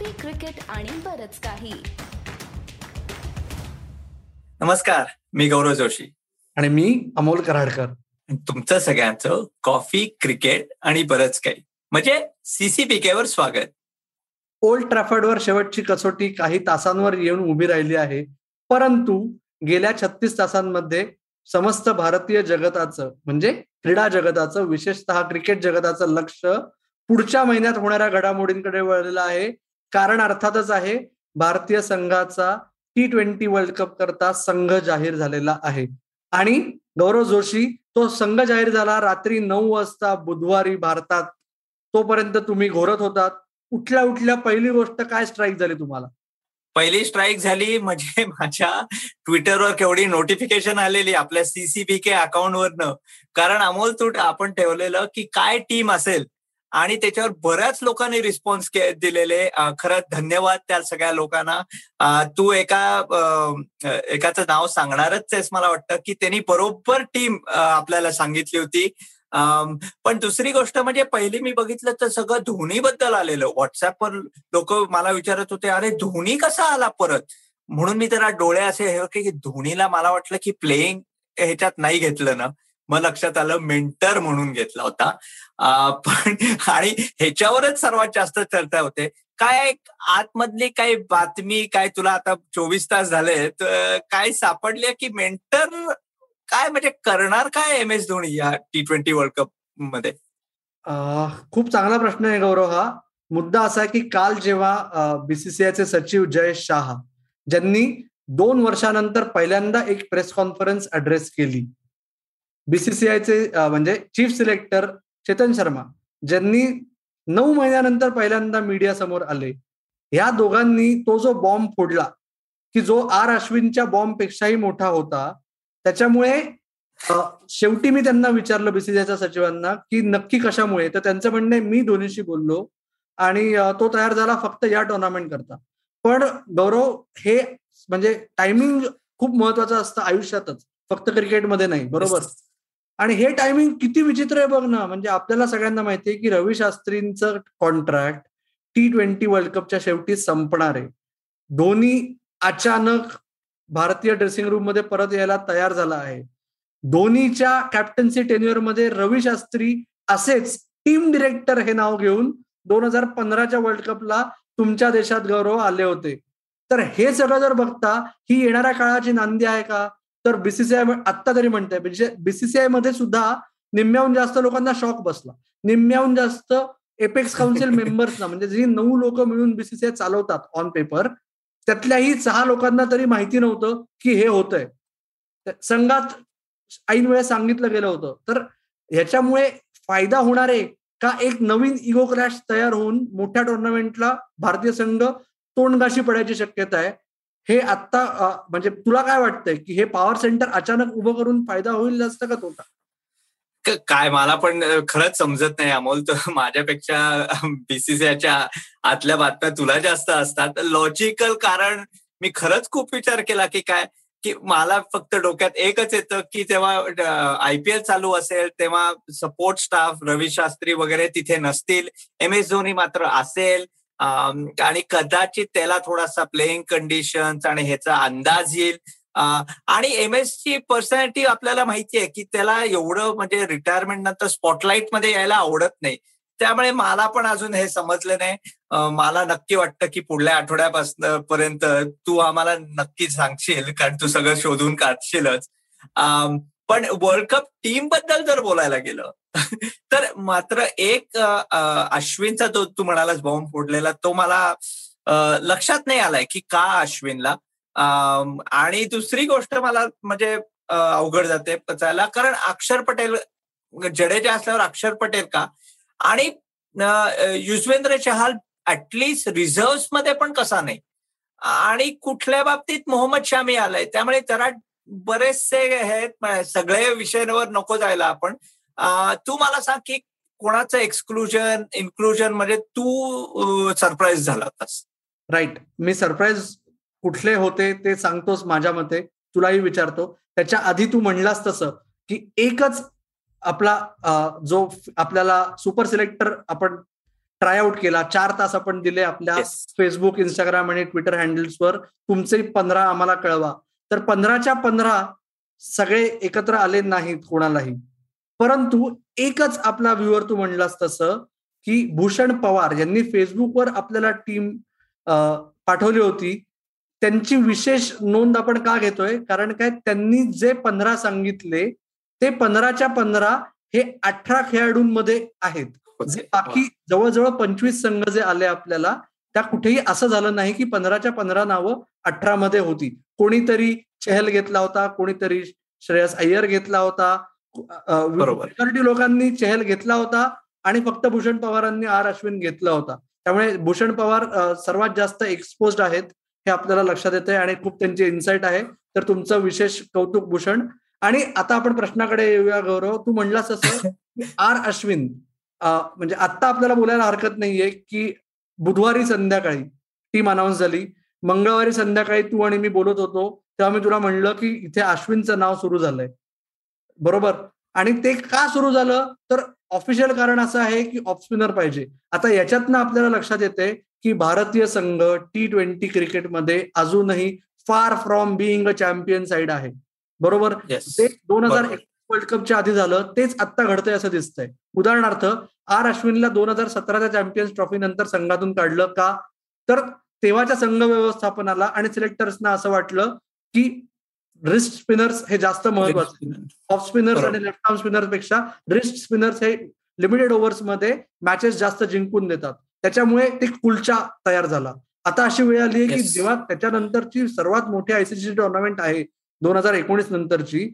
Coffee cricket आणि बरच काही. नमस्कार मी गौरव जोशी. आणि मी अमोल कराडकर. तुमचं सगळ्यांचं कॉफी क्रिकेट आणि बरंच काही. म्हणजे सीसीपीके वर स्वागत. ओल्ड ट्रॅफर्डवर शेवटची कसोटी काही तासांवर येऊन उभी राहिली आहे. परंतु गेल्या छत्तीस तासांमध्ये समस्त भारतीय जगताचं म्हणजे क्रीडा जगताचं विशेषतः क्रिकेट जगताचं लक्ष पुढच्या महिन्यात होणाऱ्या घडामोडींकडे वळलेलं आहे. कारण अर्थातच आहे भारतीय संघाचा टी ट्वेंटी वर्ल्ड कप करता संघ जाहीर झालेला आहे. आणि गौरव जोशी तो संघ जाहीर झाला रात्री नऊ वाजता बुधवारी भारतात. तोपर्यंत तुम्ही घोरत होतात. उठल्या उठल्या पहिली गोष्ट काय स्ट्राईक झाली तुम्हाला? पहिली स्ट्राईक झाली म्हणजे माझ्या ट्विटरवर केवढी नोटिफिकेशन आलेली आपल्या सीसीबी के अकाउंट वरनं. कारण अमोल तूट आपण ठेवलेलं की काय टीम असेल आणि त्याच्यावर बऱ्याच लोकांनी रिस्पॉन्स दिलेले. खरंच धन्यवाद त्या सगळ्या लोकांना. तू एका एकाचं नाव सांगणारच आहेस मला वाटतं की त्यांनी बरोबर टीम आपल्याला सांगितली होती. पण दुसरी गोष्ट म्हणजे पहिली मी बघितलं तर सगळं धोनीबद्दल आलेलं. व्हॉट्सअपवर लोक मला विचारत होते अरे धोनी कसा आला परत? म्हणून मी त्याला डोळे असे हे की धोनीला मला वाटलं की प्लेईंग ह्याच्यात नाही घेतलं ना. मग लक्षात आलं मेंटर म्हणून घेतला होता. पण आणि ह्याच्यावरच सर्वात जास्त चर्चा होते. काय आतमधली काही बातमी काय तुला आता चोवीस तास झाले काय सापडले की मेंटर काय म्हणजे करणार काय एम एस धोनी या टी ट्वेंटी वर्ल्ड कपमध्ये? खूप चांगला प्रश्न आहे गौरव हा. मुद्दा असा आहे की काल जेव्हा बीसीसीआयचे सचिव जयेश शाह ज्यांनी दोन वर्षानंतर पहिल्यांदा एक प्रेस कॉन्फरन्स अड्रेस केली. बीसीसीआयचे म्हणजे चीफ सिलेक्टर चेतन शर्मा ज्यांनी नऊ महिन्यानंतर पहिल्यांदा मीडिया समोर आले. ह्या दोघांनी तो जो बॉम्ब फोडला की जो आर अश्विनच्या बॉम्ब पेक्षाही मोठा होता त्याच्यामुळे शेवटी मी त्यांना विचारलं बीसीसीआयच्या सचिवांना की नक्की कशामुळे? तर त्यांचं म्हणणे मी धोनीशी बोललो आणि तो तयार झाला फक्त या टुर्नामेंट करता. पण गौरव हे म्हणजे टायमिंग खूप महत्वाचं असतं आयुष्यातच. फक्त क्रिकेटमध्ये नाही बरोबर? आणि हे टायमिंग किती विचित्र आहे बघ ना. म्हणजे आपल्याला सगळ्यांना माहितीये की रवी शास्त्रींचं कॉन्ट्रॅक्ट टी ट्वेंटी वर्ल्ड कपच्या शेवटी संपणार आहे. धोनी अचानक भारतीय ड्रेसिंग रूममध्ये परत यायला तयार झाला आहे. धोनीच्या कॅप्टन्सी टेन्युअरमध्ये रवी शास्त्री असेच टीम डिरेक्टर हे नाव घेऊन दोन हजार पंधराच्या वर्ल्ड कपला तुमच्या देशात गौरव आले होते. तर हे सगळं जर बघता ही येणाऱ्या काळाची नांदी आहे का? तर बीसीसीआय आत्ता तरी म्हणते बीसीसीआयमध्ये सुद्धा निम्म्याहून जास्त लोकांना शॉक बसला. निम्म्याहून जास्त एपेक्स काउन्सिल मेंबर्सना म्हणजे जी नऊ लोक मिळून बीसीसीआय चालवतात ऑन पेपर त्यातल्याही सहा लोकांना तरी माहिती नव्हतं की हे होतंय. संघात ऐन वेळेस सांगितलं गेलं होतं. तर ह्याच्यामुळे फायदा होणार का एक नवीन इगो क्रॅश तयार होऊन मोठ्या टुर्नामेंटला भारतीय संघ तोंडगाशी पडायची शक्यता आहे? हे आत्ता म्हणजे तुला काय वाटतंय की हे पॉवर सेंटर अचानक उभं करून फायदा होईल जास्त का तोटा? काय मला पण खरंच समजत नाही अमोल. तर माझ्यापेक्षा बीसीसीआयच्या आतल्या बातम्या तुला जास्त असतात. लॉजिकल कारण मी खरंच खूप विचार केला की काय की मला फक्त डोक्यात एकच येतं की जेव्हा आयपीएल चालू असेल तेव्हा सपोर्ट स्टाफ रवी शास्त्री वगैरे तिथे नसतील. एम एस धोनी मात्र असेल. आणि कदाचित त्याला थोडासा प्लेइंग कंडिशन्स आणि ह्याचा अंदाज येईल. आणि एम एस ची पर्सनॅलिटी आपल्याला माहिती आहे की त्याला एवढं म्हणजे रिटायरमेंट नंतर स्पॉटलाईटमध्ये यायला आवडत नाही. त्यामुळे मला पण अजून हे समजलं नाही. मला नक्की वाटतं की पुढल्या आठवड्यापासून पर्यंत तू आम्हाला नक्की सांगशील कारण तू सगळं शोधून काढशीलच. पण वर्ल्ड कप टीमबद्दल जर बोलायला गेलं तर मात्र एक अश्विनचा जो तू म्हणालास बॉम्ब फोडलेला तो मला लक्षात नाही आलाय की का अश्विनला. आणि दुसरी गोष्ट मला म्हणजे अवघड जाते पचायला कारण अक्षर पटेल जडेजा असल्यावर अक्षर पटेल का? आणि युजवेंद्र चहाल ऍटलिस्ट रिझर्व्हमध्ये पण कसा नाही? आणि कुठल्या बाबतीत मोहम्मद शामी आलाय? त्यामुळे जरा बरेचसे आहेत सगळे विषयांवर नको जायला आपण. तू मला सांग की कोणाचं एक्सक्लुजन इन्क्लुजन म्हणजे तू सरप्राईज झाला होतास. राईट मी सरप्राईज कुठले होते ते सांगतोस माझ्या मते. तुलाही विचारतो. त्याच्या आधी तू म्हणलास तसं की एकच आपला जो आपल्याला सुपर सिलेक्टर आपण ट्रायआउट केला चार तास आपण दिले आपल्या फेसबुक इंस्टाग्राम आणि ट्विटर हँडल्सवर तुमचे पंधरा आम्हाला कळवा. तर पंधराच्या पंधरा सगळे एकत्र आले नाहीत कोणालाही. परंतु एकच आपला व्ह्युअर तू म्हणलास तसं की भूषण पवार यांनी फेसबुकवर आपल्याला टीम पाठवली होती. त्यांची विशेष नोंद आपण का घेतोय? कारण काय? त्यांनी जे पंधरा सांगितले ते पंधराच्या पंधरा हे अठरा खेळाडूंमध्ये आहेत. जे बाकी जवळजवळ पंचवीस संघ जे आले आपल्याला त्या कुठेही असं झालं नाही की पंधराच्या पंधरा नावं अठरा मध्ये होती. कोणीतरी चहल घेतला होता कोणीतरी श्रेयस अय्यर घेतला होता मेजॉरिटी लोकांनी चहल घेतला होता आणि फक्त भूषण पवारांनी आर अश्विन घेतला होता. त्यामुळे भूषण पवार सर्वात जास्त एक्सपोज आहेत हे आपल्याला लक्षात येते आणि खूप त्यांची इन्साइट आहे. तर तुमचं विशेष कौतुक भूषण. आणि आता आपण प्रश्नाकडे येऊया गौरव. तू म्हणलास असं आर अश्विन म्हणजे आता आपल्याला बोलायला हरकत नाहीये की बुधवारी संध्याकाळी टीम अनाऊन्स झाली. मंगळवारी संध्याकाळी तू आणि मी बोलत होतो. तेव्हा मी तुला म्हणलं की इथे अश्विनचं नाव सुरू झालंय. बरोबर? आणि ते का सुरू झालं? तर ऑफिशियल कारण असं आहे की ऑफ स्पिनर पाहिजे. आता याच्यातनं आपल्याला लक्षात येते की भारतीय संघ टी ट्वेंटी क्रिकेटमध्ये अजूनही फार from being a champion side आहे. बरोबर? ते दोन हजार वर्ल्ड कपच्या आधी झालं. तेच आत्ता घडतंय असं दिसतंय. उदाहरणार्थ आर अश्विनला दोन हजार सतराच्या चॅम्पियन्स ट्रॉफी नंतर संघातून काढलं का? तर तेव्हाच्या संघ व्यवस्थापनाला आणि सिलेक्टर्सना असं वाटलं की रिस्ट स्पिनर्स हे जास्त महत्त्वाचे ऑफ स्पिनर्स आणि लेफ्ट आर्म स्पिनर्सपेक्षा रिस्ट स्पिनर्स हे लिमिटेडमध्ये मॅचेस जास्त जिंकून देतात. त्याच्यामुळे ते कुलचा तयार झाला. आता अशी वेळ आली आहे की जेव्हा त्याच्यानंतरची सर्वात मोठी आयसीसी टुर्नामेंट आहे दोन हजार एकोणीस नंतरची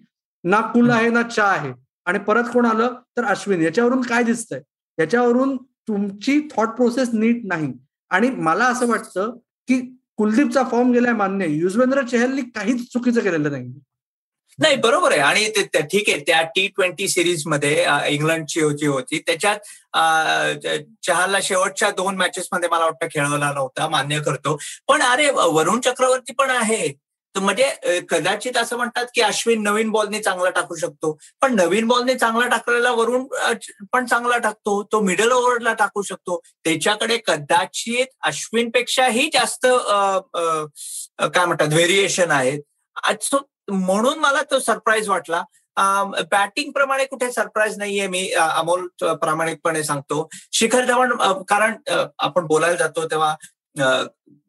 ना कुल आहे ना चा आहे. आणि परत कोण आलं? तर अश्विन. याच्यावरून काय दिसतंय? याच्यावरून तुमची थॉट प्रोसेस नीट नाही. आणि मला असं वाटतं की कुलदीपचा फॉर्म गेलाय मान्य. युजवेंद्र चहलनी काहीच चुकीचं केलेलं नाही नाही बरोबर आहे. आणि ठीक आहे. त्या टी ट्वेंटी सिरीजमध्ये इंग्लंडची जी होती. त्याच्यात चहाला शेवटच्या दोन मॅचेस मध्ये मला वाटतं खेळवला नव्हता. मान्य करतो. पण अरे वरुण चक्रवर्ती पण आहे. म्हणजे कदाचित असं म्हणतात की अश्विन नवीन बॉलने चांगला टाकू शकतो. पण नवीन बॉलने चांगला टाकलेला वरून पण चांगला टाकतो. तो मिडल ओव्हरला टाकू शकतो. त्याच्याकडे कदाचित अश्विनपेक्षाही जास्त काय म्हणतात व्हेरिएशन आहेत म्हणून मला तो सरप्राईज वाटला. बॅटिंग प्रमाणे कुठे सरप्राईज नाहीये मी अमोल प्रामाणिकपणे सांगतो. शिखर धवन कारण आपण बोलायला जातो तेव्हा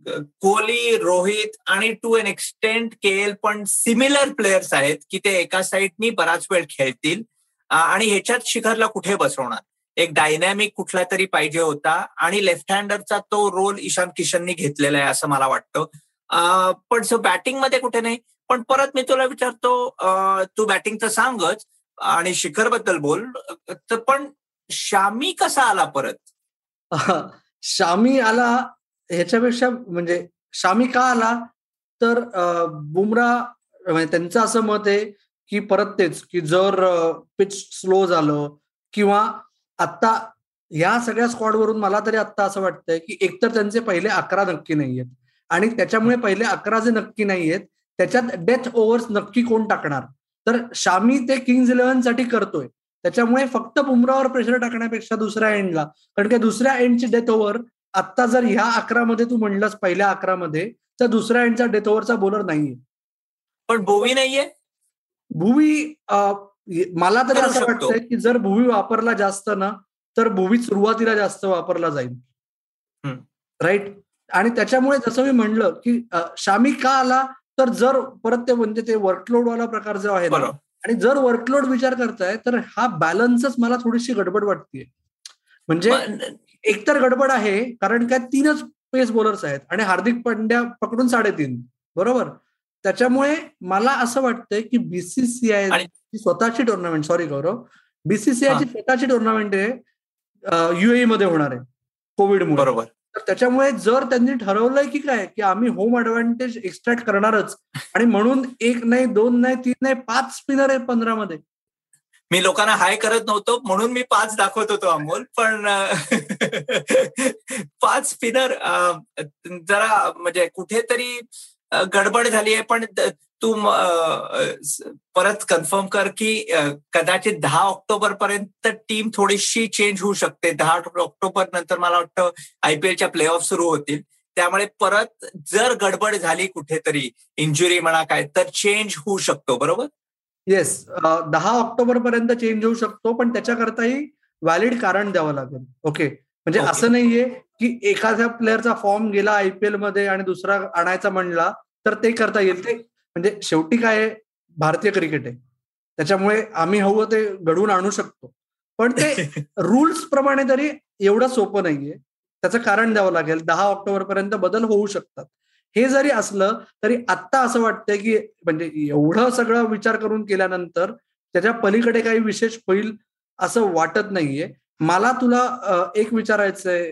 कोहली रोहित आणि to an extent K L पण सिमिलर प्लेयर्स आहेत की ते एका साईडनी बराच वेळ खेळतील. आणि ह्याच्यात शिखरला कुठे बसवणार? एक डायनॅमिक कुठला तरी पाहिजे होता आणि लेफ्ट हँडरचा तो रोल ईशान किशननी घेतलेला आहे असं मला वाटतं. पण सो बॅटिंगमध्ये कुठे नाही. पण परत मी तुला विचारतो तू बॅटिंगचं सांगच आणि शिखरबद्दल बोल. तर पण शामी कसा आला परत? शामी आला ह्याच्यापेक्षा म्हणजे शामी का आला? तर बुमरा म्हणजे त्यांचं असं मत आहे की परत तेच की जर पिच स्लो झालं किंवा आता या सगळ्या स्क्वॉडवरून मला तरी आता असं वाटतंय की एकतर त्यांचे पहिले अकरा नक्की नाहीयेत. आणि त्याच्यामुळे पहिले अकरा जे नक्की नाहीयेत त्याच्यात डेथ ओव्हर्स नक्की कोण टाकणार? तर शामी ते किंग्ज इलेव्हनसाठी करतोय. त्याच्यामुळे फक्त बुमरावर प्रेशर टाकण्यापेक्षा दुसऱ्या एंडला कारण की दुसऱ्या एंडची डेथ ओव्हर आता जर ह्या अकरामध्ये तू म्हणलास पहिल्या अकरामध्ये तर दुसऱ्या एंडचा डेथ ओव्हरचा बॉलर नाहीये. पण भुवी नाहीये? भुवी मला तरी असं वाटतंय की जर भुवी वापरला जास्त ना तर भुवी सुरुवातीला जास्त वापरला जाईल. राईट आणि त्याच्यामुळे जसं मी म्हणलं की शामी का आला तर जर परत ते म्हणजे ते वर्कलोड वाला प्रकार जो आहे ना आणि जर वर्कलोड विचार करताय तर हा बॅलन्सच मला थोडीशी गडबड वाटते म्हणजे एकतर गडबड आहे कारण काय तीनच पेस बॉलर्स आहेत आणि हार्दिक पांड्या पकडून साडेतीन बरोबर? त्याच्यामुळे मला असं वाटतंय की बीसीसीआय स्वतःची टुर्नामेंट सॉरी गौरव बीसीसीआयची स्वतःची टुर्नामेंट आहे युएई मध्ये होणार आहे कोविडमुळे बरोबर. तर त्याच्यामुळे जर त्यांनी ठरवलंय की काय की आम्ही होम ऍडव्हान्टेज एक्स्ट्रॅक्ट करणारच आणि म्हणून एक नाही दोन नाही तीन नाही पाच स्पिनर आहे पंधरा मध्ये मी लोकांना हाय करत नव्हतो म्हणून मी पाच दाखवत होतो अमोल. पण पाच स्पिनर जरा म्हणजे कुठेतरी गडबड झाली आहे. पण तू परत कन्फर्म कर की कदाचित दहा ऑक्टोबर पर्यंत टीम थोडीशी चेंज होऊ शकते. दहा ऑक्टोबर नंतर मला वाटतं आयपीएलच्या प्ले ऑफ सुरू होतील. त्यामुळे परत जर गडबड झाली कुठेतरी इंजुरी म्हणा काय तर चेंज होऊ शकतो. बरोबर? येस दहा ऑक्टोबर पर्यंत चेंज होऊ शकतो पण त्याच्याकरताही व्हॅलिड कारण द्यावं लागेल. ओके म्हणजे असं नाहीये की एखाद्या प्लेअरचा फॉर्म गेला आयपीएलमध्ये आणि दुसरा आणायचा म्हणला तर ते करता येईल. ते म्हणजे शेवटी काय भारतीय क्रिकेट आहे. त्याच्यामुळे आम्ही हवं ते घडवून आणू शकतो. पण ते रुल्स प्रमाणे तरी एवढं सोपं नाहीये. त्याचं कारण द्यावं लागेल. दहा ऑक्टोबर पर्यंत बदल होऊ शकतात. हे जरी असलं तरी आत्ता असं वाटतंय की म्हणजे एवढं सगळं विचार करून केल्यानंतर त्याच्या पलीकडे काही विशेष होईल असं वाटत नाहीये. मला तुला एक विचारायचंय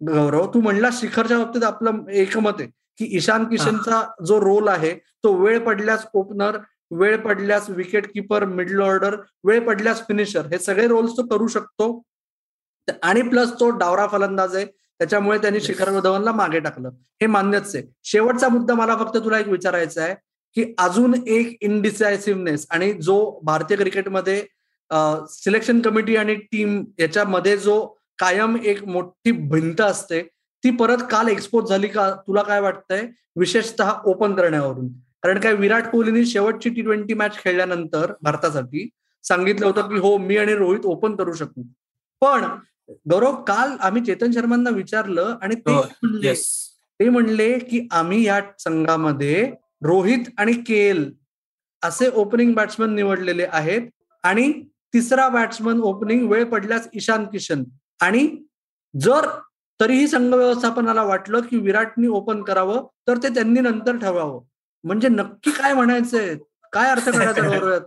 गौरव. तू म्हणला शिखरच्या बाबतीत आपलं एकमत आहे की ईशान किशनचा जो रोल आहे तो वेळ पडल्यास ओपनर वेळ पडल्यास विकेट किपर मिडल ऑर्डर वेळ पडल्यास फिनिशर हे सगळे रोल्स तो करू शकतो. आणि प्लस तो डावरा फलंदाज आहे. त्याच्यामुळे त्यांनी शिखर धवनला मागे टाकलं. हे मान्यच आहे. शेवटचा मुद्दा मला फक्त तुला एक विचारायचा आहे की अजून एक इनडिसायसिव्हनेस आणि जो भारतीय क्रिकेटमध्ये सिलेक्शन कमिटी आणि टीम याच्यामध्ये जो कायम एक मोठी भिंत असते ती परत काल एक्सपोज झाली का? तुला काय वाटतंय? विशेषतः ओपन करण्यावरून. कारण काय विराट कोहलीने शेवटची टी ट्वेंटी मॅच खेळल्यानंतर भारतासाठी सांगितलं होतं की हो मी आणि रोहित ओपन करू शकू. पण गौरव काल आम्ही चेतन शर्मांना विचारलं आणि ते हो, म्हणले ते म्हणले की आम्ही या संघामध्ये रोहित आणि के असे ओपनिंग बॅट्समन निवडलेले आहेत आणि तिसरा बॅट्समन ओपनिंग वेळ पडल्यास ईशान किशन. आणि जर तरीही संघ व्यवस्थापनाला वाटलं की विराटनी ओपन करावं तर ते त्यांनी नंतर ठरवावं. म्हणजे नक्की काय म्हणायचंय? काय अर्थ काढायचा गौरव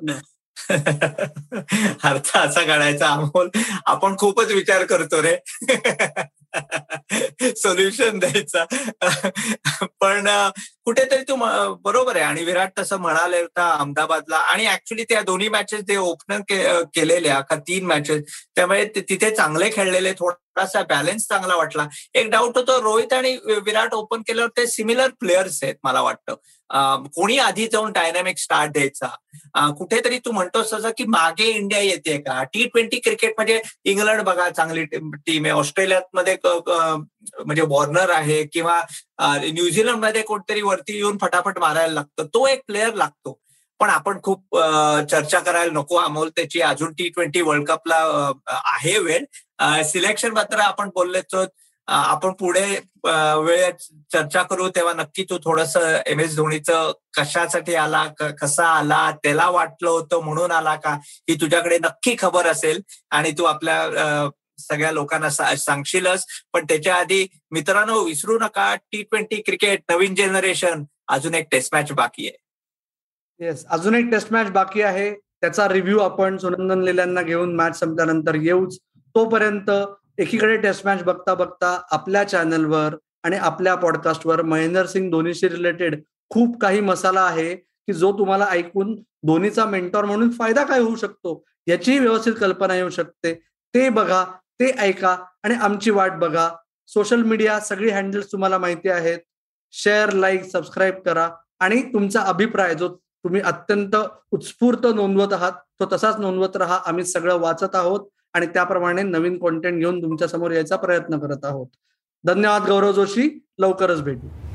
अर्थ असा काढायचा अमोल. आपण खूपच विचार करतो रे. सोल्युशन द्यायचा. पण कुठेतरी तू बरोबर आहे. आणि विराट तसं म्हणाले होता अहमदाबादला. आणि ऍक्च्युली त्या दोन्ही मॅचेस ते ओपनर केलेल्या का तीन मॅचेस त्यामुळे तिथे चांगले खेळलेले थोडासा बॅलन्स चांगला वाटला. एक डाऊट होतो रोहित आणि विराट ओपन केल्यावर ते सिमिलर प्लेयर्स आहेत मला वाटतं. कोणी आधी जाऊन डायनामिक स्टार्ट द्यायचा? कुठेतरी तू म्हणतोस तसं की मागे इंडिया येते का? टी ट्वेंटी क्रिकेट म्हणजे इंग्लंड बघा चांगली टीम आहे. ऑस्ट्रेलियात मध्ये म्हणजे वॉर्नर आहे किंवा न्यूझीलंडमध्ये कोणतरी वरती येऊन फटाफट मारायला लागतं. तो एक प्लेअर लागतो. पण आपण खूप चर्चा करायला नको. अमोल त्याची अजून टी ट्वेंटी वर्ल्ड कपला आहे वेळ. सिलेक्शन मात्र आपण बोललेच आपण पुढे वेळ चर्चा करू. तेव्हा नक्की तू थोडस एम एस धोनीचं कशासाठी आला कसा आला त्याला वाटलं होतं म्हणून आला का ही तुझ्याकडे नक्की खबर असेल. आणि तू आपल्या सगळ्या लोकांना सांगशीलच. पण त्याच्या आधी मित्रांनो विसरू नका टी ट्वेंटी क्रिकेट नवीन जनरेशन अजून एक टेस्ट मॅच बाकी आहे. येस अजून एक टेस्ट मॅच बाकी आहे. त्याचा रिव्ह्यू आपण सुनंदन लेल्यांना घेऊन मॅच संपल्यानंतर येऊच. तोपर्यंत एकीकडे टेस्ट मॅच बघता बघता आपल्या चॅनलवर आणि आपल्या पॉडकास्टवर महेंद्र सिंग धोनीशी रिलेटेड खूप काही मसाला आहे की जो तुम्हाला ऐकून धोनीचा मेंटॉर म्हणून फायदा काय होऊ शकतो याचीही व्यवस्थित कल्पना येऊ शकते. ते बघा ते ऐका आणि आमची वाट बघा. सोशल मीडिया सगळी हँडल्स तुम्हाला माहिती आहेत. शेअर लाईक सबस्क्राईब करा आणि तुमचा अभिप्राय जो तुम्ही अत्यंत उत्स्फूर्त नोंदवत आहात तो तसाच नोंदवत राहा. आम्ही सगळं वाचत आहोत आणि त्याप्रमाणे नवीन कॉन्टेंट घेऊन तुमच्यासमोर यायचा प्रयत्न करत आहोत. धन्यवाद गौरव जोशी. लवकरच भेटू.